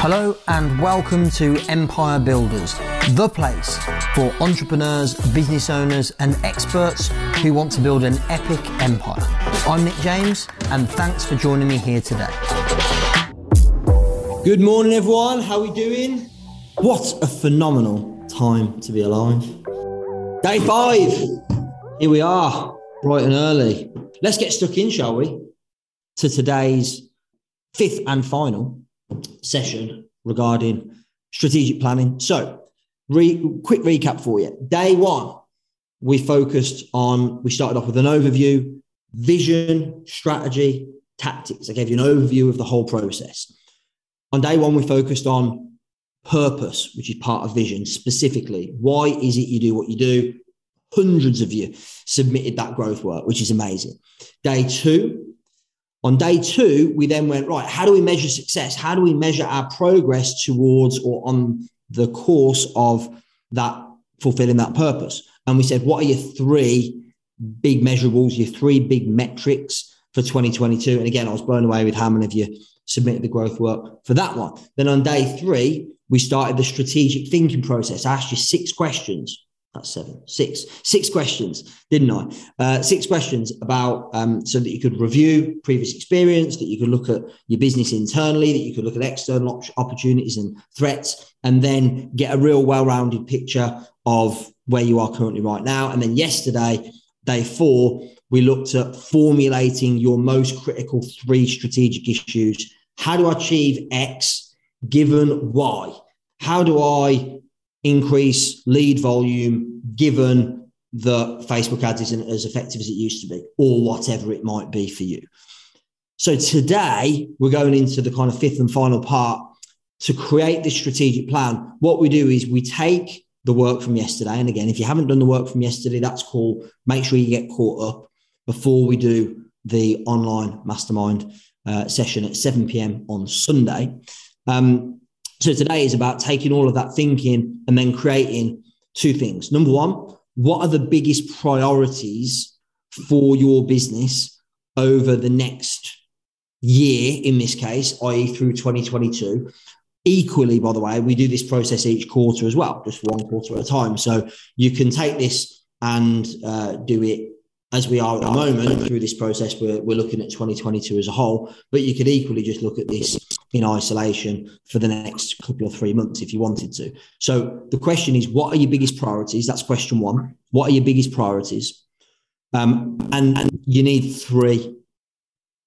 Hello and welcome to Empire Builders, the place for entrepreneurs, business owners, and experts who want to build an epic empire. I'm Nick James, and thanks for joining me here today. Good morning, everyone. How are we doing? What a phenomenal time to be alive. Day five. Here we are, bright and early. Let's get stuck in, shall we? To today's fifth and final session regarding strategic planning. So, re- quick recap for you. Day one, we focused on, we started off with an overview, vision, strategy, tactics. I gave you an overview of the whole process. On day one, we focused on purpose, which is part of vision, specifically. Why is it you do what you do? Hundreds of you submitted that growth work, which is amazing. Day two, on day two, we then went, right, how do we measure success? How do we measure our progress towards or on the course of that fulfilling that purpose? And we said, what are your three big measurables, your three big metrics for 2022? And again, I was blown away with how many of you submitted the growth work for that one. Then on day three, we started the strategic thinking process. I asked you six questions that's seven, six, six questions, didn't I? Uh, six questions about um, so that you could review previous experience, that you could look at your business internally, that you could look at external op- opportunities and threats, and then get a real well-rounded picture of where you are currently right now. And then yesterday, day four, we looked at formulating your most critical three strategic issues. How do I achieve X given Y? How do I increase lead volume given that Facebook ads isn't as effective as it used to be, or whatever it might be for you. So today we're going into the kind of fifth and final part to create this strategic plan. What we do is we take the work from yesterday. And again, if you haven't done the work from yesterday, that's cool. Make sure you get caught up before we do the online mastermind uh, session at 7 p.m. on Sunday. Um, so today is about taking all of that thinking and then creating two things. Number one, what are the biggest priorities for your business over the next year, in this case, i.e., through 2022? Equally, by the way, we do this process each quarter as well, just one quarter at a time. So you can take this and uh, do it as we are at the moment through this process. We're, we're looking at 2022 as a whole, but you could equally just look at this in isolation for the next couple of three months if you wanted to. So the question is, what are your biggest priorities? That's question one. What are your biggest priorities? Um, and, and you need three.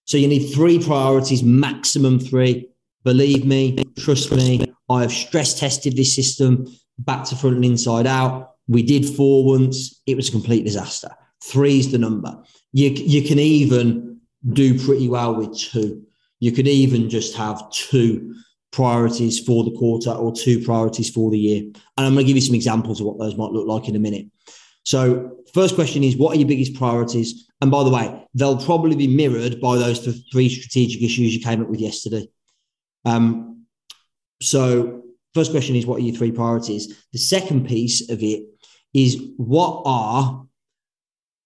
So you need three priorities, maximum three. Believe me, trust me. I have stress tested this system back to front and inside out. We did four once. It was a complete disaster. Three is the number. You, you can even do pretty well with two. You could even just have two priorities for the quarter or two priorities for the year. And I'm going to give you some examples of what those might look like in a minute. So, first question is what are your biggest priorities? And by the way, they'll probably be mirrored by those three strategic issues you came up with yesterday. Um, so, first question is what are your three priorities? The second piece of it is what are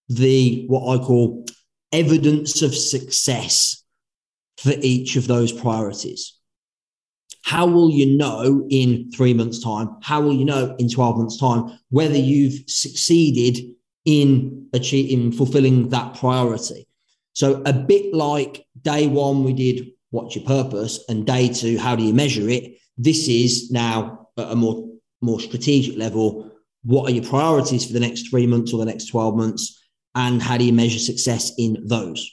the what I call evidence of success for each of those priorities. How will you know in three months' time? How will you know in 12 months' time whether you've succeeded in achieving fulfilling that priority? So, a bit like day one, we did what's your purpose, and day two, how do you measure it? This is now at a more, more strategic level. What are your priorities for the next three months or the next 12 months? And how do you measure success in those?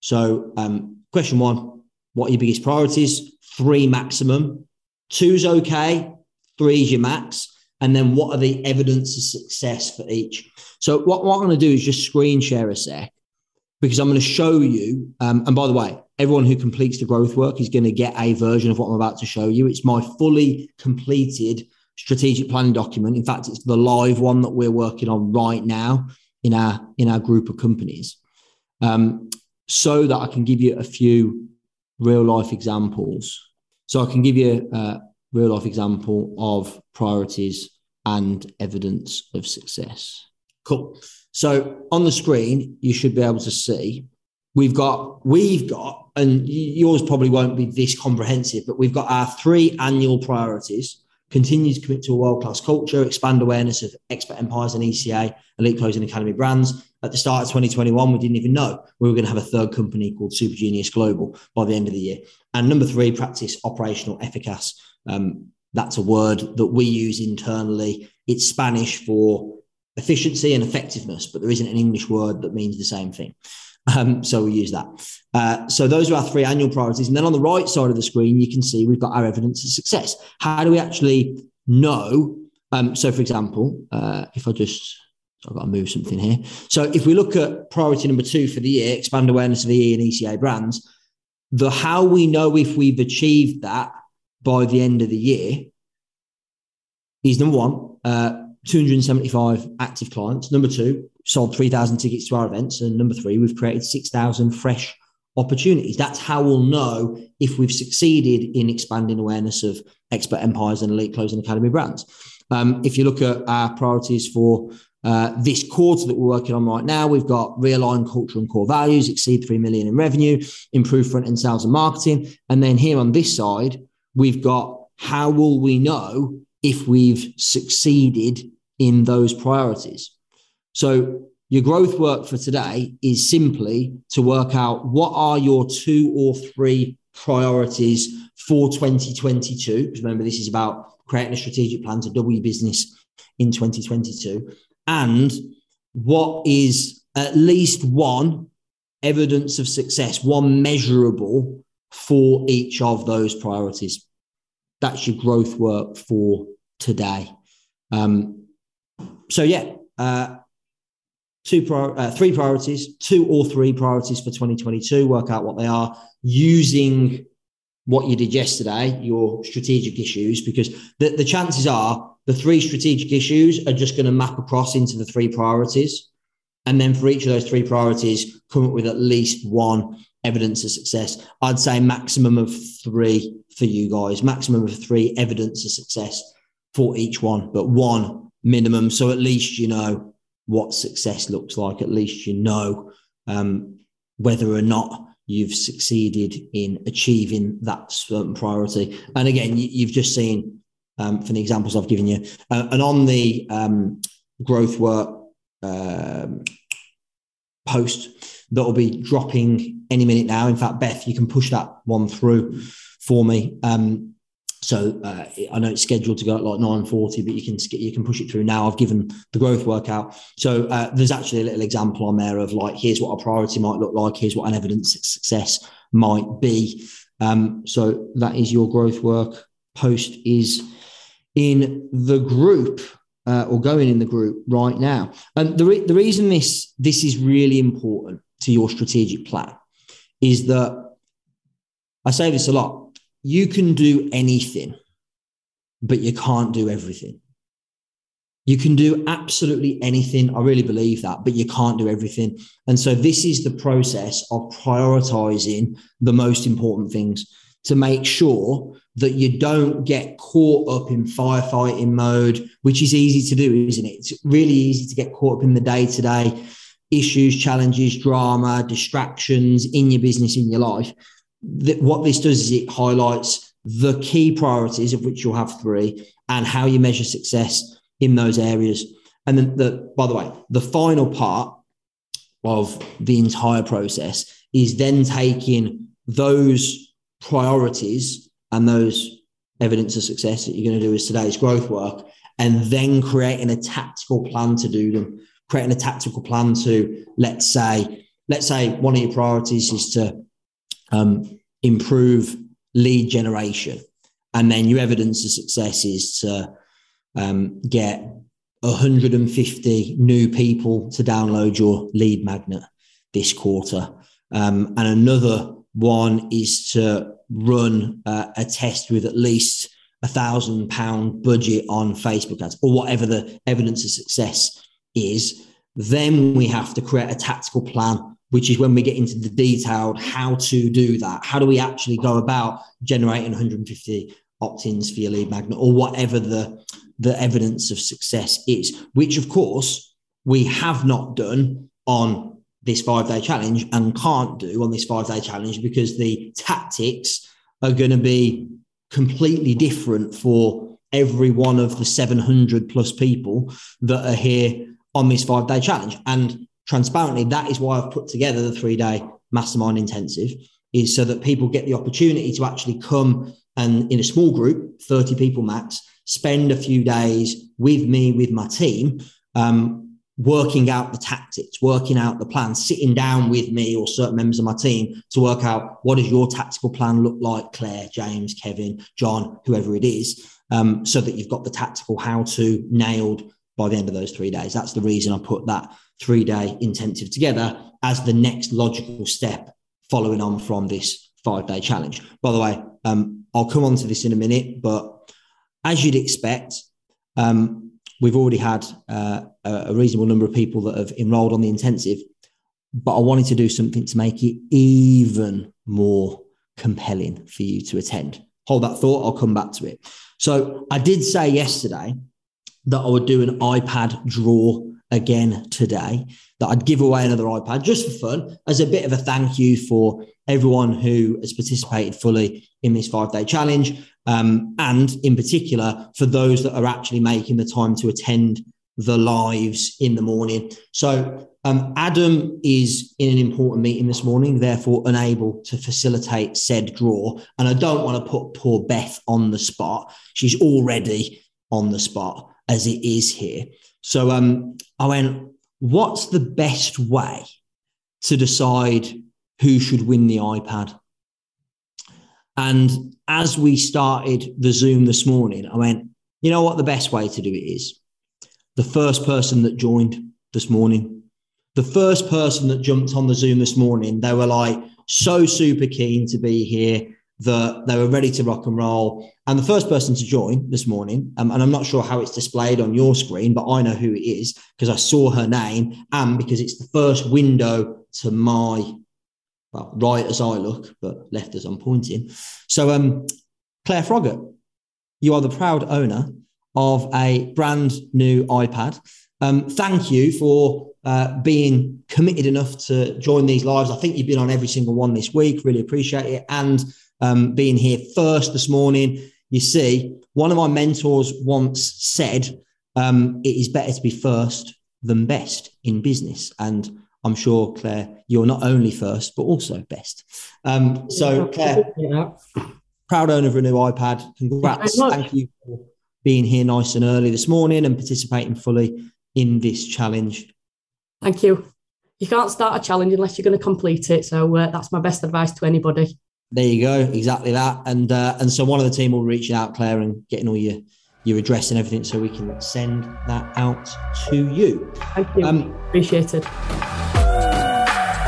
So, um, Question one What are your biggest priorities? Three maximum. Two's okay. Three is your max. And then what are the evidence of success for each? So, what, what I'm going to do is just screen share a sec because I'm going to show you. Um, and by the way, everyone who completes the growth work is going to get a version of what I'm about to show you. It's my fully completed strategic planning document. In fact, it's the live one that we're working on right now in our in our group of companies. Um, so that I can give you a few real life examples. So I can give you a real life example of priorities and evidence of success. Cool. So on the screen, you should be able to see we've got we've got and yours probably won't be this comprehensive, but we've got our three annual priorities continue to commit to a world class culture, expand awareness of expert empires and ECA, elite closing academy brands. At the start of 2021, we didn't even know we were going to have a third company called Super Genius Global by the end of the year. And number three, practice operational efficacy. Um, that's a word that we use internally. It's Spanish for efficiency and effectiveness, but there isn't an English word that means the same thing. Um, so we use that. Uh, so those are our three annual priorities. And then on the right side of the screen, you can see we've got our evidence of success. How do we actually know? Um, so, for example, uh, if I just I've got to move something here. So if we look at priority number two for the year, expand awareness of EE and ECA brands, the how we know if we've achieved that by the end of the year is number one, uh, 275 active clients. Number two, sold 3,000 tickets to our events. And number three, we've created 6,000 fresh opportunities. That's how we'll know if we've succeeded in expanding awareness of expert empires and elite closing academy brands. Um, if you look at our priorities for uh, this quarter that we're working on right now, we've got realign culture and core values, exceed 3 million in revenue, improve front end sales and marketing. And then here on this side, we've got how will we know if we've succeeded in those priorities? So your growth work for today is simply to work out what are your two or three priorities for 2022. Because remember, this is about creating a strategic plan to double your business in 2022. And what is at least one evidence of success, one measurable for each of those priorities. That's your growth work for today. Um, so, yeah, uh, two uh, three priorities, two or three priorities for 2022. Work out what they are using what you did yesterday, your strategic issues, because the, the chances are the three strategic issues are just going to map across into the three priorities. And then for each of those three priorities, come up with at least one evidence of success. I'd say maximum of three for you guys, maximum of three evidence of success for each one, but one minimum. So at least you know what success looks like. At least you know um, whether or not you've succeeded in achieving that certain priority. And again, you, have just seen um, from the examples I've given you, uh, and on the um, growth work um, post that will be dropping any minute now. In fact, Beth, you can push that one through for me. Um, so uh, I know it's scheduled to go at like 9:40, but you can you can push it through now. I've given the growth workout. So uh, there's actually a little example on there of like here's what a priority might look like. Here's what an evidence success might be. Um, so that is your growth work post is in the group uh, or going in the group right now. And the re- the reason this this is really important to your strategic plan is that I say this a lot you can do anything, but you can't do everything. You can do absolutely anything. I really believe that, but you can't do everything. And so, this is the process of prioritizing the most important things to make sure that you don't get caught up in firefighting mode, which is easy to do, isn't it? It's really easy to get caught up in the day to day issues, challenges, drama, distractions in your business, in your life what this does is it highlights the key priorities of which you'll have three and how you measure success in those areas. And then the by the way, the final part of the entire process is then taking those priorities and those evidence of success that you're going to do as today's growth work and then creating a tactical plan to do them creating a tactical plan to let's say let's say one of your priorities is to um, improve lead generation. And then your evidence of success is to um, get 150 new people to download your lead magnet this quarter. Um, and another one is to run uh, a test with at least a thousand pound budget on Facebook ads or whatever the evidence of success is. Then we have to create a tactical plan which is when we get into the detailed how to do that. How do we actually go about generating 150 opt-ins for your lead magnet or whatever the, the evidence of success is, which of course we have not done on this five day challenge and can't do on this five day challenge because the tactics are going to be completely different for every one of the 700 plus people that are here on this five day challenge. And transparently, that is why I've put together the three day mastermind intensive, is so that people get the opportunity to actually come and in a small group, 30 people max, spend a few days with me, with my team, um, working out the tactics, working out the plan, sitting down with me or certain members of my team to work out what does your tactical plan look like, Claire, James, Kevin, John, whoever it is, um, so that you've got the tactical how to nailed by the end of those three days. That's the reason I put that three day intensive together as the next logical step following on from this five day challenge. By the way, um, I'll come on to this in a minute, but as you'd expect, um, we've already had uh, a reasonable number of people that have enrolled on the intensive, but I wanted to do something to make it even more compelling for you to attend. Hold that thought, I'll come back to it. So I did say yesterday that I would do an iPad draw again today, that I'd give away another iPad just for fun as a bit of a thank you for everyone who has participated fully in this five day challenge. Um, and in particular, for those that are actually making the time to attend the lives in the morning. So, um, Adam is in an important meeting this morning, therefore unable to facilitate said draw. And I don't want to put poor Beth on the spot. She's already on the spot as it is here. So um, I went, what's the best way to decide who should win the iPad? And as we started the Zoom this morning, I went, you know what the best way to do it is? The first person that joined this morning, the first person that jumped on the Zoom this morning, they were like so super keen to be here that they were ready to rock and roll. And the first person to join this morning, um, and I'm not sure how it's displayed on your screen, but I know who it is because I saw her name and because it's the first window to my well, right as I look, but left as I'm pointing. So, um, Claire Froggett, you are the proud owner of a brand new iPad. Um, thank you for uh, being committed enough to join these lives. I think you've been on every single one this week. Really appreciate it. And um, being here first this morning. You see, one of my mentors once said, um, it is better to be first than best in business. And I'm sure, Claire, you're not only first, but also best. Um, so, Claire, proud owner of a new iPad. Congrats. Thank you for being here nice and early this morning and participating fully in this challenge. Thank you. You can't start a challenge unless you're going to complete it. So, uh, that's my best advice to anybody. There you go, exactly that. And uh, and so one of the team will reach out, Claire, and getting all your your address and everything, so we can send that out to you. Thank you. Um, Appreciate it.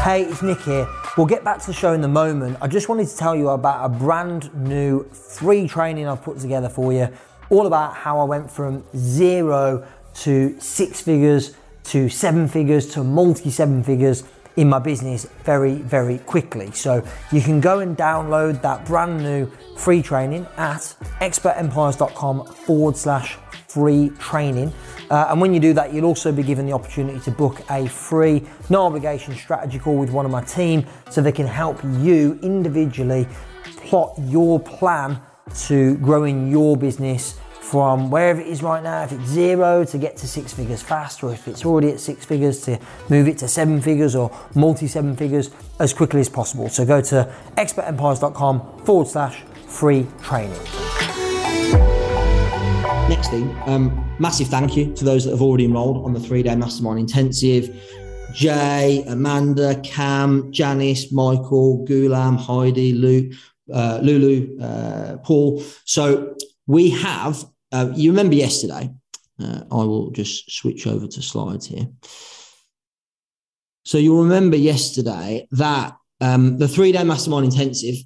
Hey, it's Nick here. We'll get back to the show in a moment. I just wanted to tell you about a brand new free training I've put together for you, all about how I went from zero to six figures to seven figures to multi seven figures in my business very, very quickly. So you can go and download that brand new free training at expertempires.com forward slash free training. Uh, and when you do that, you'll also be given the opportunity to book a free, no obligation strategy call with one of my team so they can help you individually plot your plan to growing your business from wherever it is right now, if it's zero to get to six figures fast, or if it's already at six figures to move it to seven figures or multi seven figures as quickly as possible. So go to expertempires.com forward slash free training. Next thing, um, massive thank you to those that have already enrolled on the three day mastermind intensive. Jay, Amanda, Cam, Janice, Michael, Gulam, Heidi, Luke, uh, Lulu, uh, Paul. So we have uh, you remember yesterday? Uh, I will just switch over to slides here. So you'll remember yesterday that um, the three day mastermind intensive,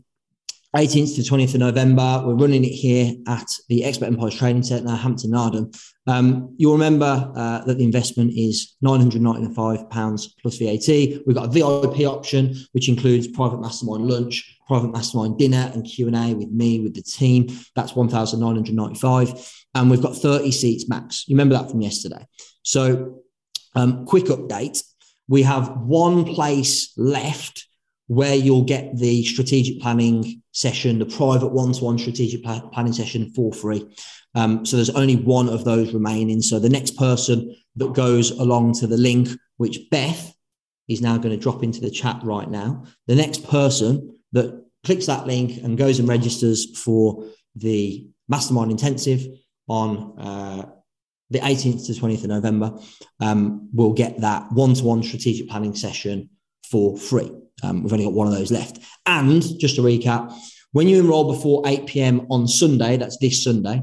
18th to 20th of November, we're running it here at the Expert Empires Training Centre, Hampton-in-Arden. Um, you'll remember uh, that the investment is £995 plus VAT. We've got a VIP option, which includes private mastermind lunch, private mastermind dinner and Q&A with me, with the team. That's 1,995 and we've got 30 seats max. You remember that from yesterday. So, um, quick update. we have one place left where you'll get the strategic planning session, the private one to one strategic planning session for free. Um, so there's only one of those remaining. So the next person that goes along to the link, which Beth is now going to drop into the chat right now, the next person that clicks that link and goes and registers for the mastermind intensive on uh, the 18th to 20th of November, um, will get that one to one strategic planning session for free. Um, we've only got one of those left. And just to recap, when you enroll before 8 p.m. on Sunday, that's this Sunday,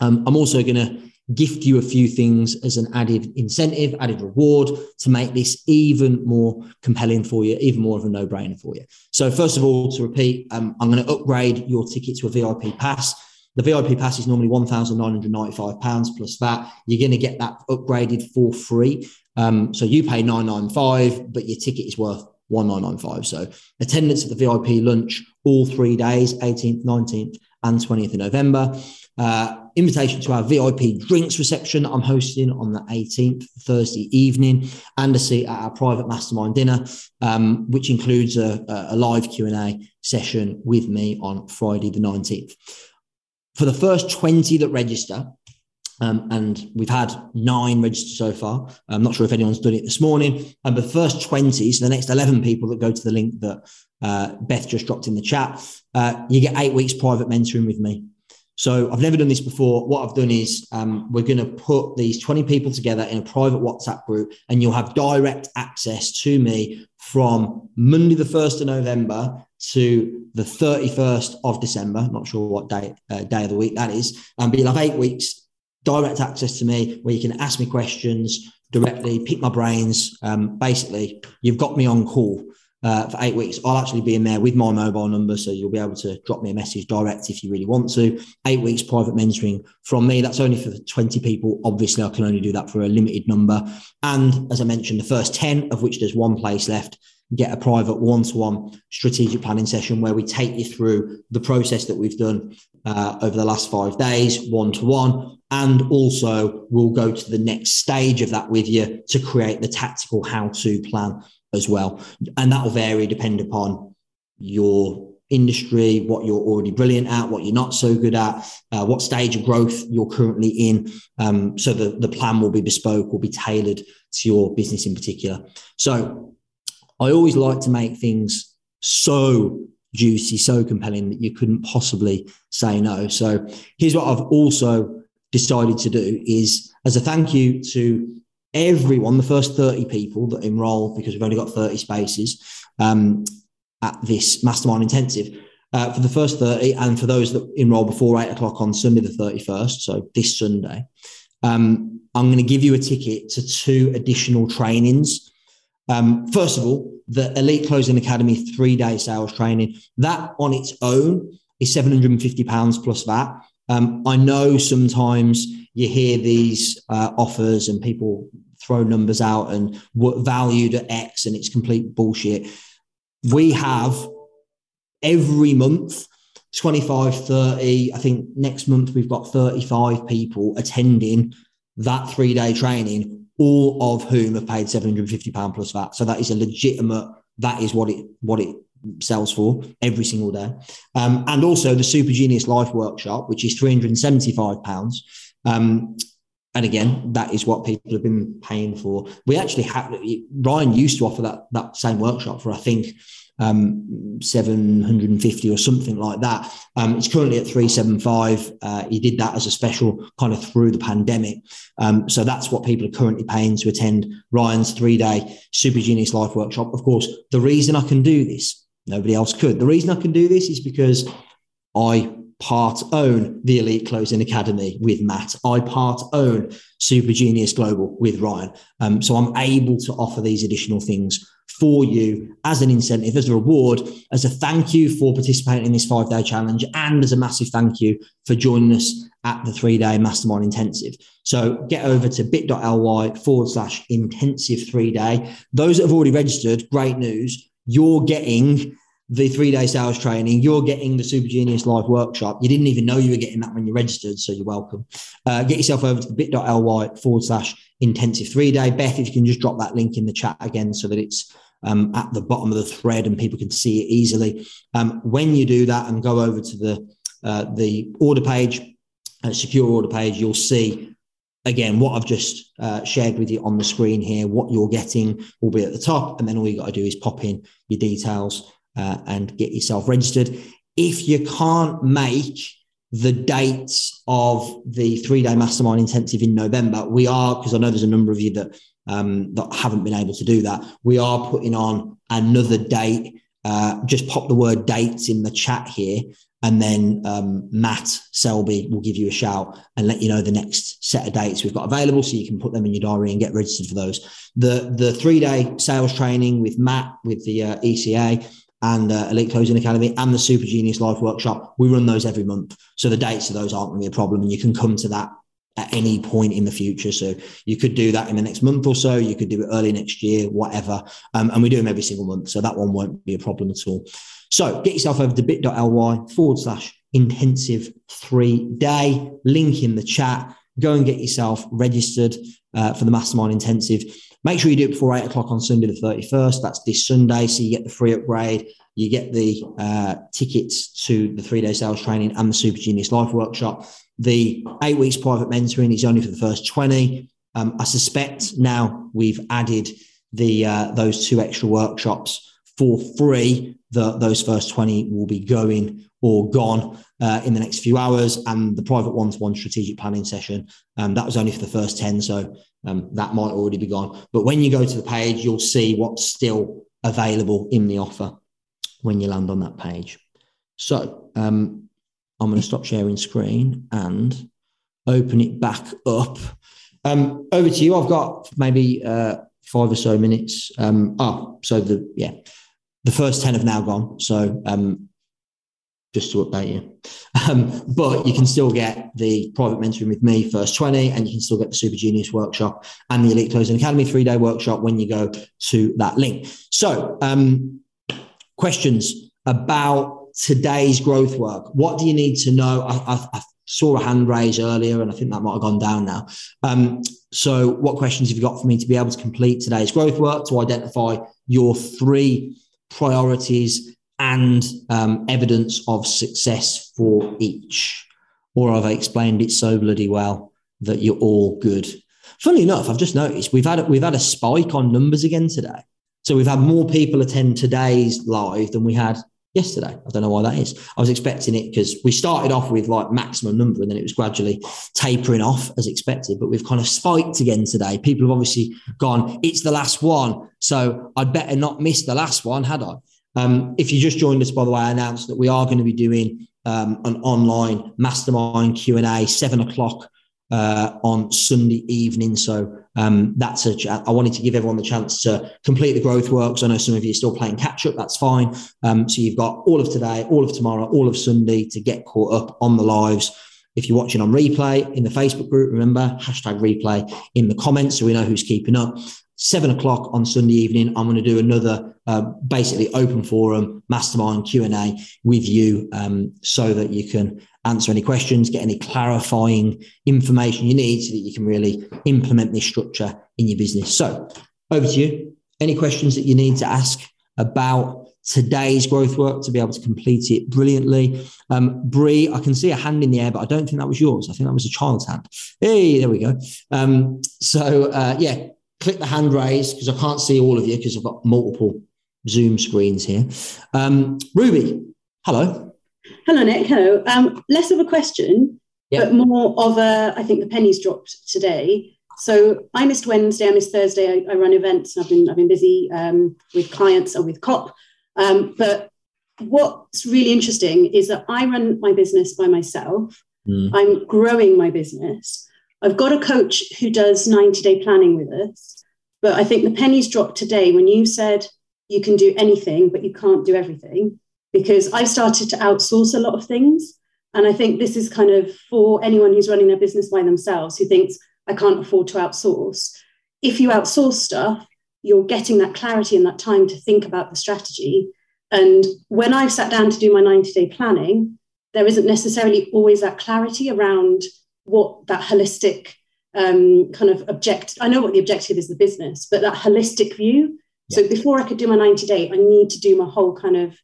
um, I'm also going to gift you a few things as an added incentive, added reward to make this even more compelling for you, even more of a no brainer for you. So, first of all, to repeat, um, I'm going to upgrade your ticket to a VIP pass. The VIP pass is normally £1,995 plus VAT. You're going to get that upgraded for free. Um, so you pay 995 but your ticket is worth 1995 So attendance at the VIP lunch all three days, 18th, 19th, and 20th of November. Uh, invitation to our VIP drinks reception I'm hosting on the 18th, Thursday evening, and a seat at our private mastermind dinner, um, which includes a, a live Q&A session with me on Friday the 19th. For the first 20 that register, um, and we've had nine registered so far. I'm not sure if anyone's done it this morning. And the first 20, so the next 11 people that go to the link that uh, Beth just dropped in the chat, uh, you get eight weeks private mentoring with me. So I've never done this before. What I've done is um, we're going to put these 20 people together in a private WhatsApp group, and you'll have direct access to me from Monday, the 1st of November to the 31st of December. not sure what day, uh, day of the week that is. Um, but you'll have eight weeks direct access to me where you can ask me questions directly, pick my brains. Um, basically, you've got me on call uh, for eight weeks. I'll actually be in there with my mobile number, so you'll be able to drop me a message direct if you really want to. Eight weeks private mentoring from me. That's only for 20 people. Obviously, I can only do that for a limited number. And as I mentioned, the first 10, of which there's one place left, get a private one-to-one strategic planning session where we take you through the process that we've done uh, over the last five days, one-to-one, and also we'll go to the next stage of that with you to create the tactical how-to plan as well, and that will vary depending upon your industry, what you're already brilliant at, what you're not so good at, uh, what stage of growth you're currently in. Um, so the, the plan will be bespoke, will be tailored to your business in particular. So I always like to make things so juicy, so compelling that you couldn't possibly say no. So here's what I've also decided to do is as a thank you to everyone, the first 30 people that enroll, because we've only got 30 spaces um, at this mastermind intensive. Uh, for the first 30 and for those that enroll before eight o'clock on Sunday, the 31st, so this Sunday, um, I'm going to give you a ticket to two additional trainings um, first of all, the Elite Closing Academy three day sales training, that on its own is £750 plus VAT. Um, I know sometimes you hear these uh, offers and people throw numbers out and what valued at X and it's complete bullshit. We have every month 25, 30. I think next month we've got 35 people attending that three day training all of whom have paid £750 plus VAT. So that is a legitimate, that is what it what it sells for every single day. Um, and also the Super Genius Life Workshop, which is £375. Um, and again, that is what people have been paying for. We actually have Ryan used to offer that that same workshop for I think um, 750 or something like that. Um, it's currently at 375. Uh, he did that as a special kind of through the pandemic. Um, so that's what people are currently paying to attend Ryan's three day Super Genius Life Workshop. Of course, the reason I can do this, nobody else could. The reason I can do this is because I part own the Elite Closing Academy with Matt. I part own Super Genius Global with Ryan. Um, so I'm able to offer these additional things for you as an incentive, as a reward, as a thank you for participating in this five day challenge, and as a massive thank you for joining us at the three day mastermind intensive. So get over to bit.ly forward slash intensive three day. Those that have already registered, great news. You're getting the three day sales training, you're getting the Super Genius Life workshop. You didn't even know you were getting that when you registered, so you're welcome. Uh, get yourself over to the bit.ly forward slash intensive three day. Beth, if you can just drop that link in the chat again so that it's um, at the bottom of the thread and people can see it easily. Um, when you do that and go over to the uh, the order page, uh, secure order page, you'll see again what I've just uh, shared with you on the screen here. What you're getting will be at the top, and then all you got to do is pop in your details uh, and get yourself registered. If you can't make the dates of the three day mastermind intensive in November, we are because I know there's a number of you that um, that haven't been able to do that. We are putting on another date. Uh, just pop the word dates in the chat here, and then um, Matt Selby will give you a shout and let you know the next set of dates we've got available, so you can put them in your diary and get registered for those. The the three day sales training with Matt with the uh, ECA and uh, Elite Closing Academy and the Super Genius Life Workshop. We run those every month. So the dates of those aren't going to be a problem. And you can come to that at any point in the future. So you could do that in the next month or so. You could do it early next year, whatever. Um, and we do them every single month. So that one won't be a problem at all. So get yourself over to bit.ly forward slash intensive three day link in the chat. Go and get yourself registered uh, for the mastermind intensive. Make sure you do it before eight o'clock on Sunday, the 31st. That's this Sunday. So you get the free upgrade, you get the uh, tickets to the three day sales training and the Super Genius Life Workshop. The eight weeks private mentoring is only for the first 20. Um, I suspect now we've added the uh, those two extra workshops for free. The, those first 20 will be going or gone uh, in the next few hours. And the private one to one strategic planning session, um, that was only for the first 10. So um, that might already be gone. But when you go to the page, you'll see what's still available in the offer when you land on that page. So um, I'm going to stop sharing screen and open it back up. Um, over to you. I've got maybe uh, five or so minutes. Um, oh, so the yeah, the first ten have now gone. So um, just to update you. Um, but you can still get the private mentoring with me first 20, and you can still get the Super Genius workshop and the Elite Closing Academy three day workshop when you go to that link. So, um, questions about today's growth work. What do you need to know? I, I, I saw a hand raise earlier, and I think that might have gone down now. Um, so, what questions have you got for me to be able to complete today's growth work to identify your three priorities and um, evidence of success for each? Or have I explained it so bloody well that you're all good? Funny enough, I've just noticed we've had a, we've had a spike on numbers again today. So we've had more people attend today's live than we had yesterday. I don't know why that is. I was expecting it because we started off with like maximum number and then it was gradually tapering off as expected, but we've kind of spiked again today. People have obviously gone, it's the last one. So I'd better not miss the last one, had I? Um, if you just joined us, by the way, I announced that we are going to be doing um, an online mastermind Q and A, seven o'clock uh, on Sunday evening. So um, that's a. I wanted to give everyone the chance to complete the growth works. I know some of you are still playing catch up. That's fine. Um, so you've got all of today, all of tomorrow, all of Sunday to get caught up on the lives. If you're watching on replay in the Facebook group, remember hashtag replay in the comments so we know who's keeping up seven o'clock on Sunday evening, I'm going to do another uh, basically open forum mastermind Q and A with you, um, so that you can answer any questions, get any clarifying information you need, so that you can really implement this structure in your business. So, over to you. Any questions that you need to ask about today's growth work to be able to complete it brilliantly. Um, Bree, I can see a hand in the air, but I don't think that was yours. I think that was a child's hand. Hey, there we go. Um, so uh, yeah, click the hand raise because I can't see all of you because I've got multiple Zoom screens here. Um, Ruby, hello. Hello, Nick. Hello. Um, less of a question, but more of a, I think the pennies dropped today. So I missed Wednesday, I missed Thursday. I, I run events. I've been I've been busy um, with clients and with COP. Um, but what's really interesting is that I run my business by myself. Mm. I'm growing my business, I've got a coach who does 90 day planning with us, but I think the pennies dropped today when you said you can do anything, but you can't do everything, because I've started to outsource a lot of things. And I think this is kind of for anyone who's running their business by themselves who thinks, I can't afford to outsource. If you outsource stuff, you're getting that clarity and that time to think about the strategy. And when I've sat down to do my 90 day planning, there isn't necessarily always that clarity around what that holistic um, kind of object. I know what the objective is, the business, but that holistic view. Yeah. So before I could do my 90 day, I need to do my whole kind of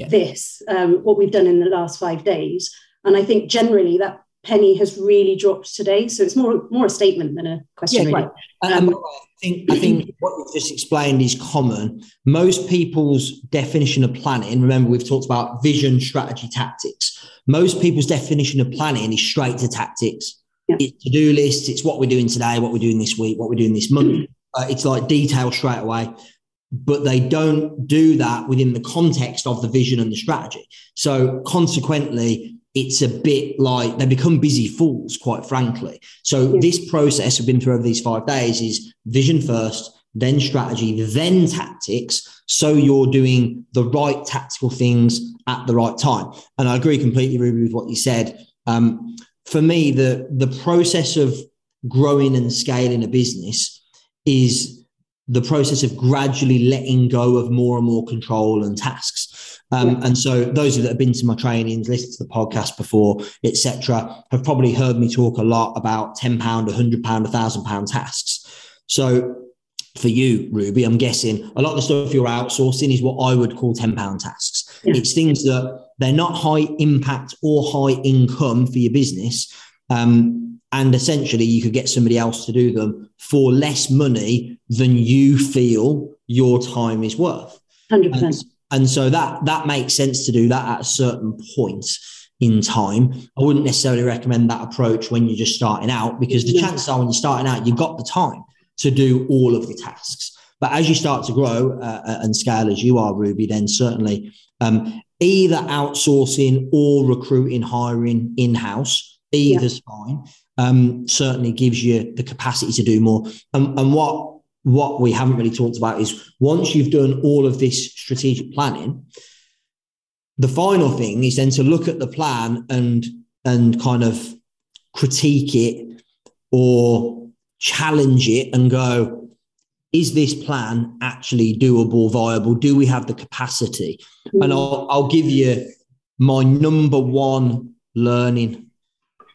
yeah. this, um, what we've done in the last five days. And I think generally that penny has really dropped today. So it's more more a statement than a question. Yeah, really. right. Um, I think I think what you've just explained is common. Most people's definition of planning, remember we've talked about vision, strategy, tactics. Most people's definition of planning is straight to tactics. Yeah. It's to-do lists, it's what we're doing today, what we're doing this week, what we're doing this month. Uh, it's like detail straight away but they don't do that within the context of the vision and the strategy. So consequently, it's a bit like they become busy fools, quite frankly. So yeah. this process we've been through over these five days is vision first, then strategy, then tactics. So you're doing the right tactical things at the right time. And I agree completely, Ruby, with what you said. Um, for me, the the process of growing and scaling a business is the process of gradually letting go of more and more control and tasks. Um, yeah. And so those of that have been to my trainings, listened to the podcast before, etc., have probably heard me talk a lot about ten pound, a hundred pound, a thousand pound tasks. So for you, Ruby, I'm guessing a lot of the stuff you're outsourcing is what I would call ten pound tasks. Yeah. It's things that they're not high impact or high income for your business. Um, and essentially, you could get somebody else to do them for less money than you feel your time is worth. 100%. And and so that that makes sense to do that at a certain point in time. I wouldn't necessarily recommend that approach when you're just starting out because the yeah. chances are when you're starting out, you've got the time to do all of the tasks. But as you start to grow uh, uh and scale as you are, Ruby, then certainly um, either outsourcing or recruiting, hiring in house, either's yeah. fine. Um, certainly gives you the capacity to do more. And, and what what we haven't really talked about is once you've done all of this strategic planning, the final thing is then to look at the plan and and kind of critique it or challenge it and go, is this plan actually doable, viable? Do we have the capacity? And I'll, I'll give you my number one learning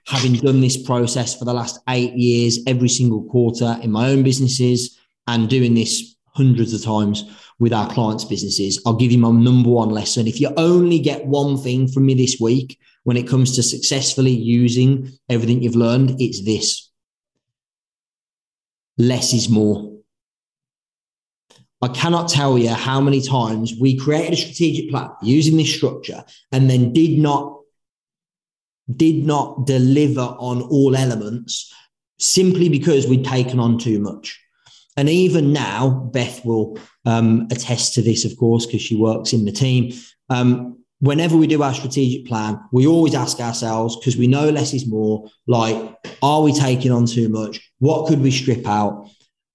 having done this process for the last eight years, every single quarter in my own businesses, and doing this hundreds of times with our clients' businesses. I'll give you my number one lesson. If you only get one thing from me this week when it comes to successfully using everything you've learned, it's this less is more. I cannot tell you how many times we created a strategic plan using this structure and then did not did not deliver on all elements simply because we'd taken on too much. And even now, Beth will um, attest to this, of course, because she works in the team. Um, whenever we do our strategic plan, we always ask ourselves, because we know less is more, like, are we taking on too much? What could we strip out?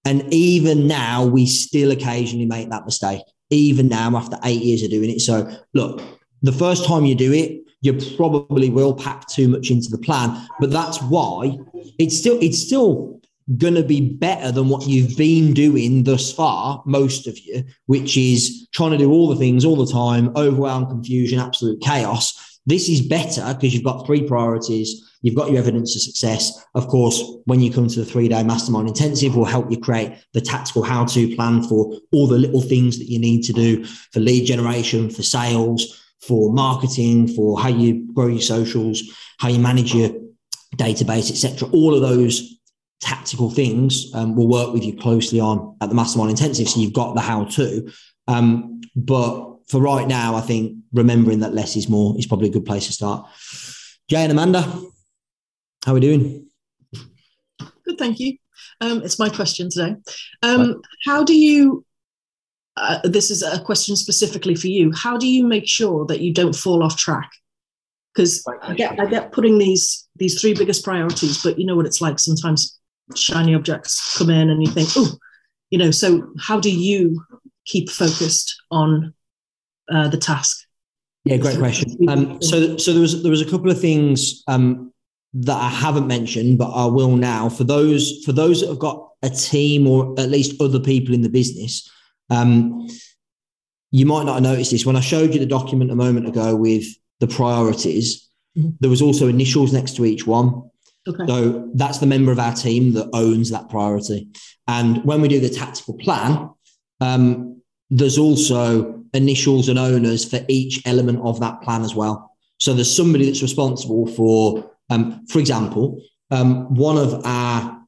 And even now, we still occasionally make that mistake, even now after eight years of doing it. So, look, the first time you do it, you probably will pack too much into the plan, but that's why it's still it's still going to be better than what you've been doing thus far, most of you, which is trying to do all the things all the time, overwhelm, confusion, absolute chaos. This is better because you've got three priorities. You've got your evidence of success. Of course, when you come to the three day mastermind intensive, we'll help you create the tactical how to plan for all the little things that you need to do for lead generation, for sales, for marketing, for how you grow your socials, how you manage your database, etc. All of those tactical things um, we'll work with you closely on at the mastermind intensive so you've got the how to. Um, but for right now i think remembering that less is more is probably a good place to start. Jay and amanda how are we doing? Good thank you. Um, it's my question today. Um, how do you uh, this is a question specifically for you how do you make sure that you don't fall off track because I get, I get putting these these three biggest priorities, but you know what it's like sometimes shiny objects come in and you think, oh, you know, so how do you keep focused on uh, the task? Yeah, great question. Um, so, so there was there was a couple of things um, that I haven't mentioned, but I will now. For those for those that have got a team or at least other people in the business, um, you might not have noticed this. When I showed you the document a moment ago with the priorities, mm-hmm. there was also initials next to each one. Okay. So that's the member of our team that owns that priority. And when we do the tactical plan, um, there's also initials and owners for each element of that plan as well. So there's somebody that's responsible for, um, for example, um, one of our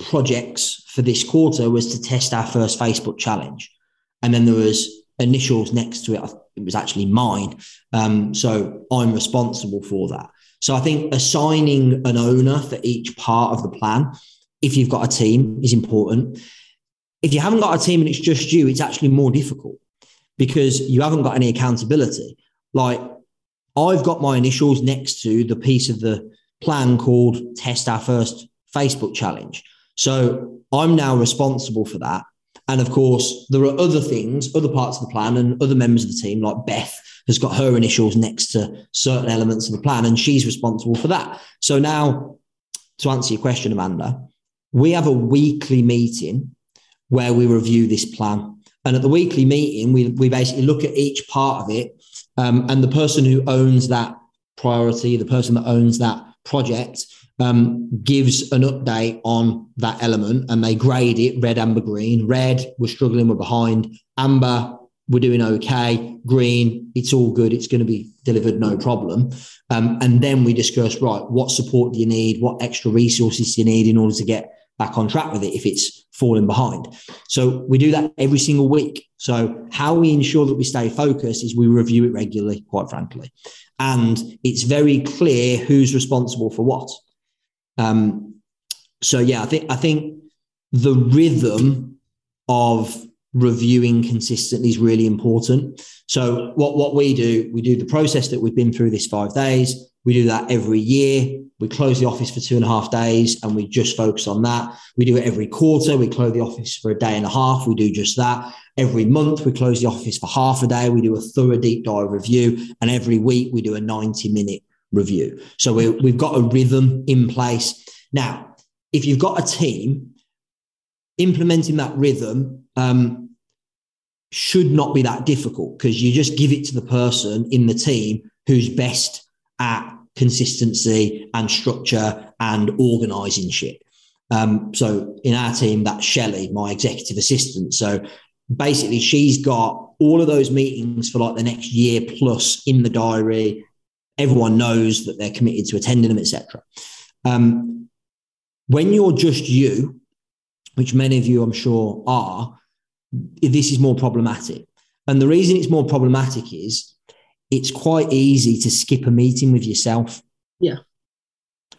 projects for this quarter was to test our first Facebook challenge, and then there was initials next to it. It was actually mine, um, so I'm responsible for that. So I think assigning an owner for each part of the plan, if you've got a team, is important. If you haven't got a team and it's just you, it's actually more difficult because you haven't got any accountability. Like I've got my initials next to the piece of the plan called Test Our First Facebook Challenge. So I'm now responsible for that. And of course, there are other things, other parts of the plan, and other members of the team, like Beth, has got her initials next to certain elements of the plan, and she's responsible for that. So now, to answer your question, Amanda, we have a weekly meeting where we review this plan. And at the weekly meeting, we, we basically look at each part of it. Um, and the person who owns that priority, the person that owns that project, um, gives an update on that element and they grade it red, amber, green. Red, we're struggling, we're behind. Amber, we're doing okay. Green, it's all good. It's going to be delivered, no problem. Um, and then we discuss, right, what support do you need? What extra resources do you need in order to get back on track with it if it's falling behind? So we do that every single week. So how we ensure that we stay focused is we review it regularly, quite frankly. And it's very clear who's responsible for what. Um, so yeah, I think I think the rhythm of reviewing consistently is really important. So what, what we do, we do the process that we've been through this five days. We do that every year. We close the office for two and a half days and we just focus on that. We do it every quarter. We close the office for a day and a half. We do just that. Every month, we close the office for half a day. We do a thorough deep dive review. And every week, we do a 90 minute review. So we, we've got a rhythm in place. Now, if you've got a team, implementing that rhythm um, should not be that difficult because you just give it to the person in the team who's best at consistency and structure and organizing shit. Um, so in our team, that's Shelley, my executive assistant. So basically, she's got all of those meetings for like the next year plus in the diary. Everyone knows that they're committed to attending them, etc. Um, when you're just you, which many of you I'm sure are, this is more problematic. And the reason it's more problematic is it's quite easy to skip a meeting with yourself. Yeah.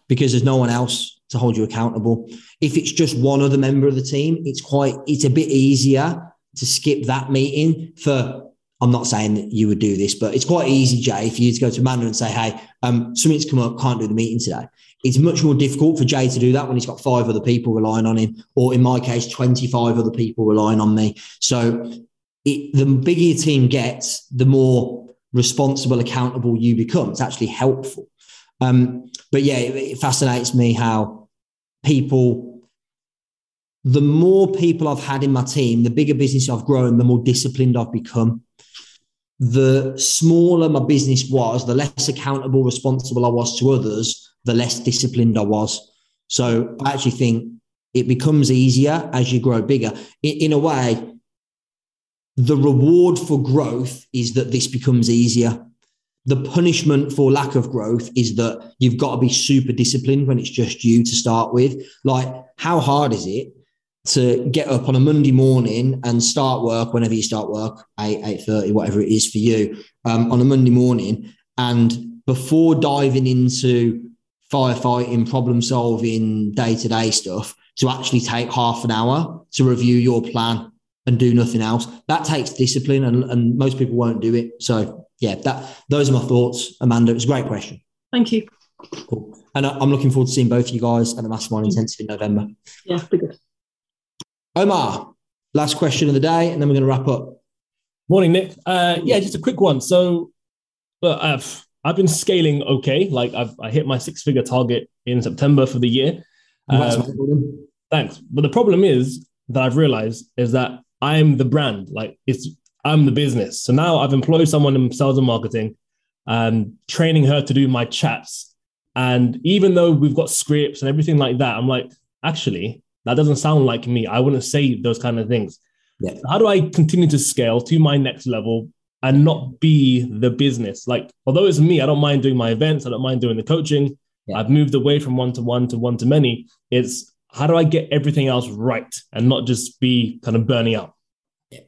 Because there's no one else to hold you accountable. If it's just one other member of the team, it's quite, it's a bit easier to skip that meeting for I'm not saying that you would do this, but it's quite easy, Jay, for you to go to Amanda and say, hey, um, something's come up, can't do the meeting today. It's much more difficult for Jay to do that when he's got five other people relying on him, or in my case, 25 other people relying on me. So it, the bigger your team gets, the more responsible, accountable you become. It's actually helpful. Um, but yeah, it, it fascinates me how people, the more people I've had in my team, the bigger business I've grown, the more disciplined I've become the smaller my business was, the less accountable, responsible I was to others, the less disciplined I was. So I actually think it becomes easier as you grow bigger. In, in a way, the reward for growth is that this becomes easier. The punishment for lack of growth is that you've got to be super disciplined when it's just you to start with. Like, how hard is it to get up on a Monday morning and start work whenever you start work, eight eight thirty, whatever it is for you, um, on a Monday morning, and before diving into firefighting, problem solving, day to day stuff, to actually take half an hour to review your plan and do nothing else. That takes discipline, and, and most people won't do it. So yeah, that those are my thoughts, Amanda. It was a great question. Thank you. Cool. And I'm looking forward to seeing both of you guys at the Mastermind Intensive in November. Yeah, be good. Omar, last question of the day, and then we're going to wrap up. Morning, Nick. Uh, yeah, just a quick one. So, but I've I've been scaling okay. Like I've I hit my six figure target in September for the year. Um, thanks. But the problem is that I've realized is that I'm the brand. Like it's I'm the business. So now I've employed someone in sales and marketing, um, training her to do my chats And even though we've got scripts and everything like that, I'm like, actually, that doesn't sound like me. I wouldn't say those kind of things. Yeah. How do I continue to scale to my next level and not be the business? Like, although it's me, I don't mind doing my events, I don't mind doing the coaching. Yeah. I've moved away from one to one to one to many. It's how do I get everything else right and not just be kind of burning out? Yeah.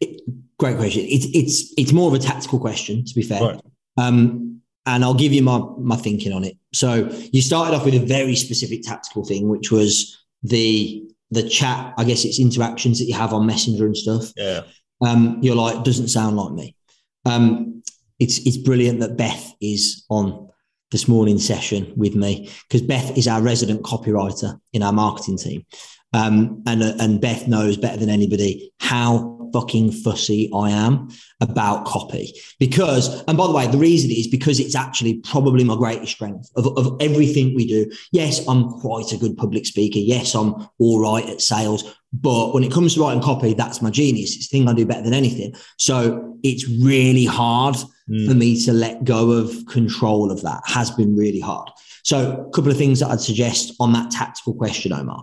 It, great question. It's it's it's more of a tactical question, to be fair. Right. Um, and I'll give you my my thinking on it. So you started off with a very specific tactical thing, which was the the chat. I guess it's interactions that you have on Messenger and stuff. Yeah. Um, you're like, doesn't sound like me. Um, it's it's brilliant that Beth is on this morning session with me because Beth is our resident copywriter in our marketing team. Um, and, uh, and Beth knows better than anybody how fucking fussy I am about copy. Because, and by the way, the reason is because it's actually probably my greatest strength of, of everything we do. Yes, I'm quite a good public speaker. Yes, I'm all right at sales. But when it comes to writing copy, that's my genius. It's the thing I do better than anything. So it's really hard mm. for me to let go of control of that, has been really hard. So, a couple of things that I'd suggest on that tactical question, Omar.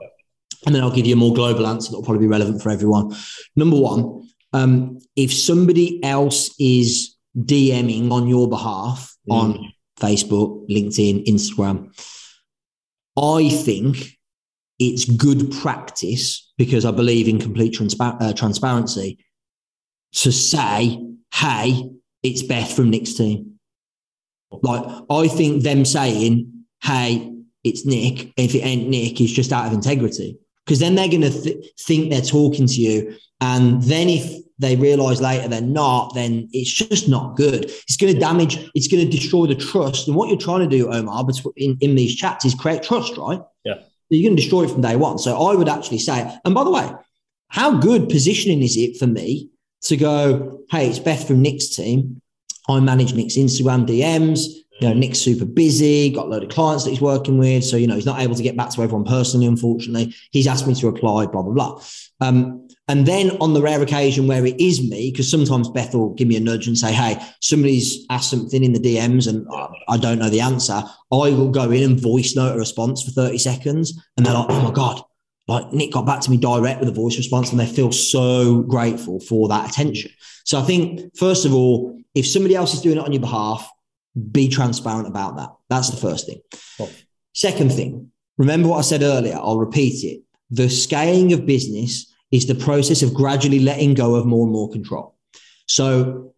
And then I'll give you a more global answer that will probably be relevant for everyone. Number one, um, if somebody else is DMing on your behalf mm. on Facebook, LinkedIn, Instagram, I think it's good practice because I believe in complete transpa- uh, transparency to say, hey, it's Beth from Nick's team. Like, I think them saying, hey, it's Nick, if it ain't Nick, is just out of integrity because then they're going to th- think they're talking to you. And then if they realize later they're not, then it's just not good. It's going to damage, it's going to destroy the trust. And what you're trying to do, Omar, in, in these chats is create trust, right? Yeah. You're going to destroy it from day one. So I would actually say, and by the way, how good positioning is it for me to go, hey, it's Beth from Nick's team. I manage Nick's Instagram DMs you know, Nick's super busy, got a load of clients that he's working with. So, you know, he's not able to get back to everyone personally, unfortunately. He's asked me to reply, blah, blah, blah. Um, and then on the rare occasion where it is me, because sometimes Beth will give me a nudge and say, hey, somebody's asked something in the DMs and I don't know the answer. I will go in and voice note a response for 30 seconds. And they're like, oh my God, like Nick got back to me direct with a voice response and they feel so grateful for that attention. So I think, first of all, if somebody else is doing it on your behalf, be transparent about that. That's the first thing. Second thing, remember what I said earlier. I'll repeat it. The scaling of business is the process of gradually letting go of more and more control. So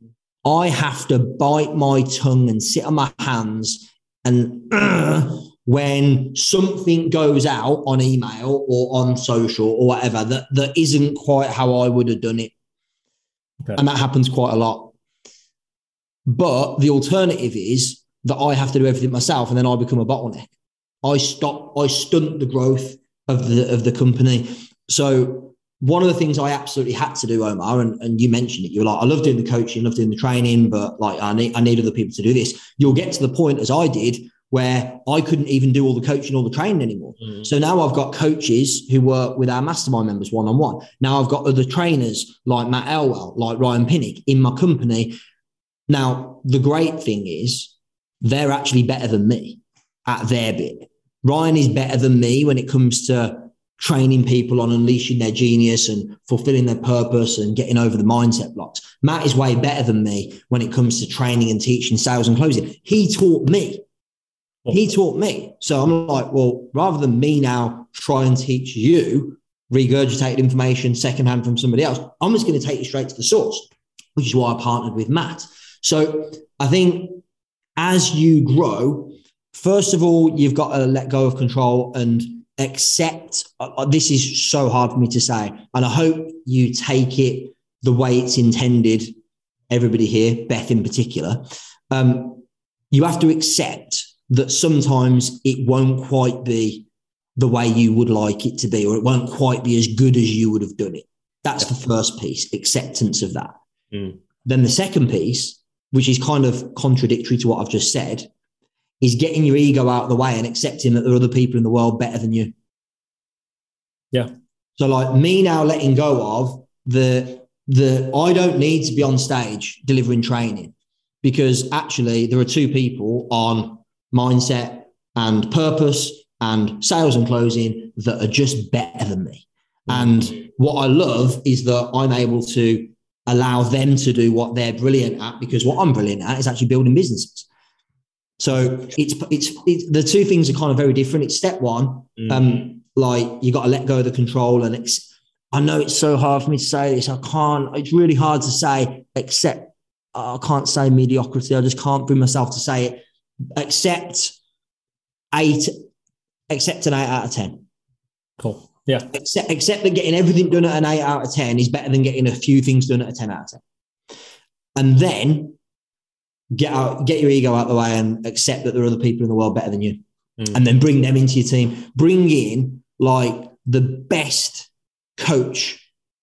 I have to bite my tongue and sit on my hands and uh, when something goes out on email or on social or whatever that, that isn't quite how I would have done it. Okay. And that happens quite a lot. But the alternative is that I have to do everything myself and then I become a bottleneck. I stop, I stunt the growth of the of the company. So one of the things I absolutely had to do, Omar, and, and you mentioned it, you were like, I love doing the coaching, love doing the training, but like I need I need other people to do this. You'll get to the point as I did where I couldn't even do all the coaching or the training anymore. Mm-hmm. So now I've got coaches who work with our mastermind members one on one. Now I've got other trainers like Matt Elwell, like Ryan Pinnick in my company now, the great thing is they're actually better than me at their bit. Ryan is better than me when it comes to training people on unleashing their genius and fulfilling their purpose and getting over the mindset blocks. Matt is way better than me when it comes to training and teaching sales and closing. He taught me. He taught me. So I'm like, well, rather than me now try and teach you regurgitated information secondhand from somebody else, I'm just going to take you straight to the source, which is why I partnered with Matt. So I think as you grow, first of all, you've got to let go of control and accept. Uh, uh, this is so hard for me to say. And I hope you take it the way it's intended, everybody here, Beth in particular. Um, you have to accept that sometimes it won't quite be the way you would like it to be, or it won't quite be as good as you would have done it. That's the first piece, acceptance of that. Mm. Then the second piece which is kind of contradictory to what I've just said, is getting your ego out of the way and accepting that there are other people in the world better than you. Yeah. So like me now letting go of the the I don't need to be on stage delivering training because actually there are two people on mindset, and purpose and sales and closing that are just better than me. And what I love is that I'm able to allow them to do what they're brilliant at because what I'm brilliant at is actually building businesses. So it's, it's, it's the two things are kind of very different. It's step one, mm. um, like you got to let go of the control and ex- I know it's so hard for me to say this. I can't. It's really hard to say. Except I can't say mediocrity. I just can't bring myself to say it. Except eight. Except an eight out of ten. Cool. Yeah. Except, except that getting everything done at an eight out of 10 is better than getting a few things done at a 10 out of 10. And then get out, get your ego out of the way and accept that there are other people in the world better than you. Mm. And then bring them into your team. Bring in like the best coach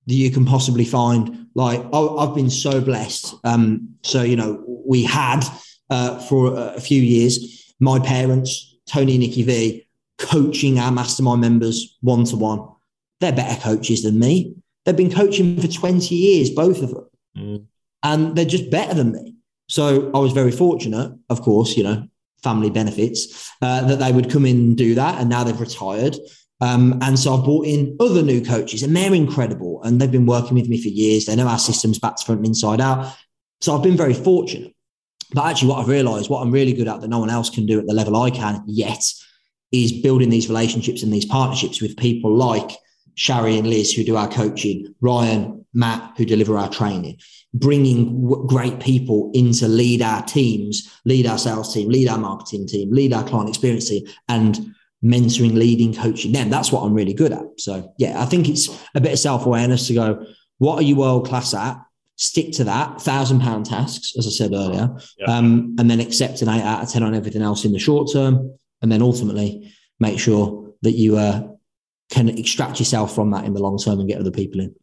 that you can possibly find. Like I've been so blessed. Um, so, you know, we had uh, for a few years, my parents, Tony and Nikki V, coaching our mastermind members one to one. They're better coaches than me. They've been coaching for 20 years, both of them. Mm. And they're just better than me. So I was very fortunate, of course, you know, family benefits, uh, that they would come in and do that. And now they've retired. Um, and so I've brought in other new coaches and they're incredible. And they've been working with me for years. They know our systems back to front and inside out. So I've been very fortunate. But actually, what I've realized, what I'm really good at that no one else can do at the level I can yet is building these relationships and these partnerships with people like Shari and Liz, who do our coaching, Ryan, Matt, who deliver our training, bringing great people in to lead our teams, lead our sales team, lead our marketing team, lead our client experience team, and mentoring, leading, coaching them. That's what I'm really good at. So, yeah, I think it's a bit of self awareness to go, what are you world class at? Stick to that thousand pound tasks, as I said earlier, um, and then accept an eight out of 10 on everything else in the short term and then ultimately make sure that you uh, can extract yourself from that in the long term and get other people in.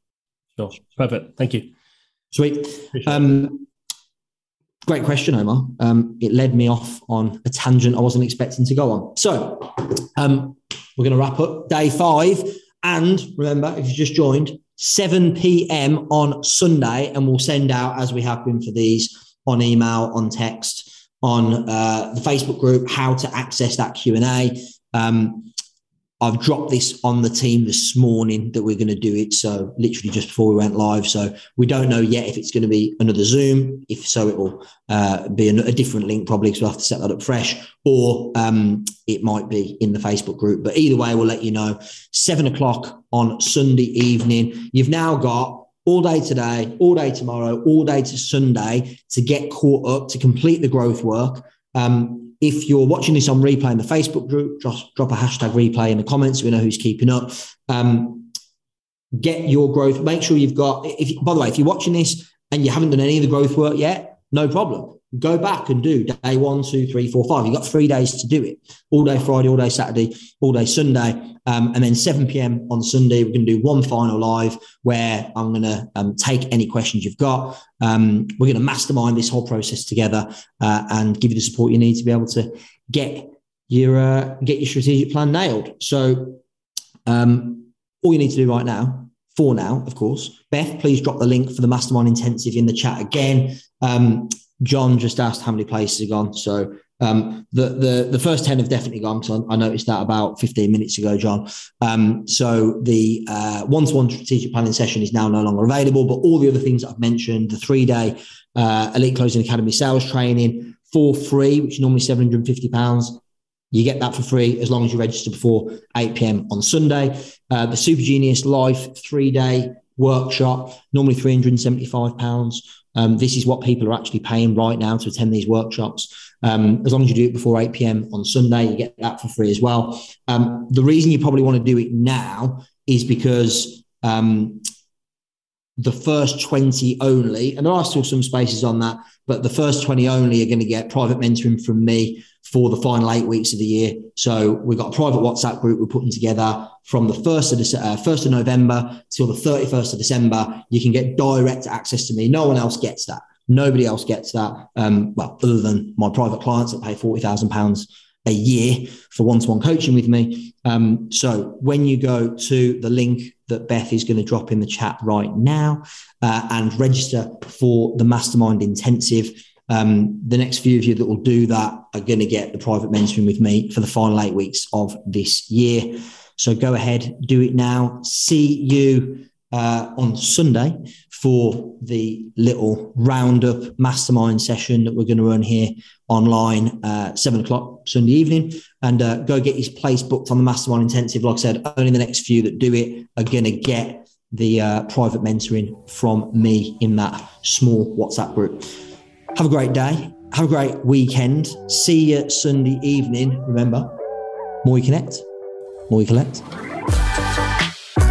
Sure, perfect. Thank you. Sweet. Um, great question, Omar. Um, it led me off on a tangent I wasn't expecting to go on. So um, we're going to wrap up day five. And remember, if you just joined, 7 p.m. on Sunday, and we'll send out, as we have been for these, on email, on text, on uh, the Facebook group how to access that Q and A. Um, I've dropped this on the team this morning that we're going to do it. So literally just before we went live. So we don't know yet if it's going to be another Zoom. If so, it will uh, be a, a, different link probably because we'll have to set that up fresh, or um, it might be in the Facebook group. But either way, we'll let you know. Seven o'clock on Sunday evening. You've now got all day today, all day tomorrow, all day to Sunday to get caught up, to complete the growth work. Um, if you're watching this on replay in the Facebook group, just drop a hashtag replay in the comments so we know who's keeping up. Um, get your growth. Make sure you've got, if, by the way, if you're watching this and you haven't done any of the growth work yet, no problem go back and do day one, two, three, four, five. You've got three days to do it all day Friday, all day Saturday, all day Sunday. Um, and then 7 p.m. on Sunday, we're going to do one final live where I'm going to um, take any questions you've got. Um, we're going to mastermind this whole process together uh, and give you the support you need to be able to get your uh, get your strategic plan nailed. So um, all you need to do right now, for now, of course, Beth, please drop the link for the mastermind intensive in the chat again. Um, John just asked how many places are gone. So um, the the the first ten have definitely gone. So I noticed that about fifteen minutes ago, John. Um, so the uh, one to one strategic planning session is now no longer available, but all the other things I've mentioned, the three day uh, Elite Closing Academy sales training for free, which normally seven hundred and fifty pounds. You get that for free as long as you register before 8 p.m. on Sunday. Uh, the Super Genius Life three day workshop, normally 375 pounds. Um, this is what people are actually paying right now to attend these workshops. Um, as long as you do it before 8 p.m. on Sunday, you get that for free as well. Um, the reason you probably want to do it now is because um, the first 20 only, and there are still some spaces on that, but the first 20 only are going to get private mentoring from me for the final eight weeks of the year. So we've got a private WhatsApp group we're putting together from the 1st of, Dece- uh, 1st of November till the 31st of December. You can get direct access to me. No one else gets that. Nobody else gets that. Um, well, other than my private clients that pay £40,000 a year for one-to-one coaching with me. Um, so when you go to the link that Beth is going to drop in the chat right now uh, and register for the Mastermind Intensive, Um, the next few of you that will do that are going to get the private mentoring with me for the final eight weeks of this year. So go ahead, do it now. See you uh, on Sunday for the little roundup mastermind session that we're going to run here online uh, seven o'clock Sunday evening, and uh, go get his place booked on the mastermind intensive. Like I said, only the next few that do it are going to get the uh, private mentoring from me in that small WhatsApp group. Have a great day. Have a great weekend. See you Sunday evening. Remember, more you connect, more you collect.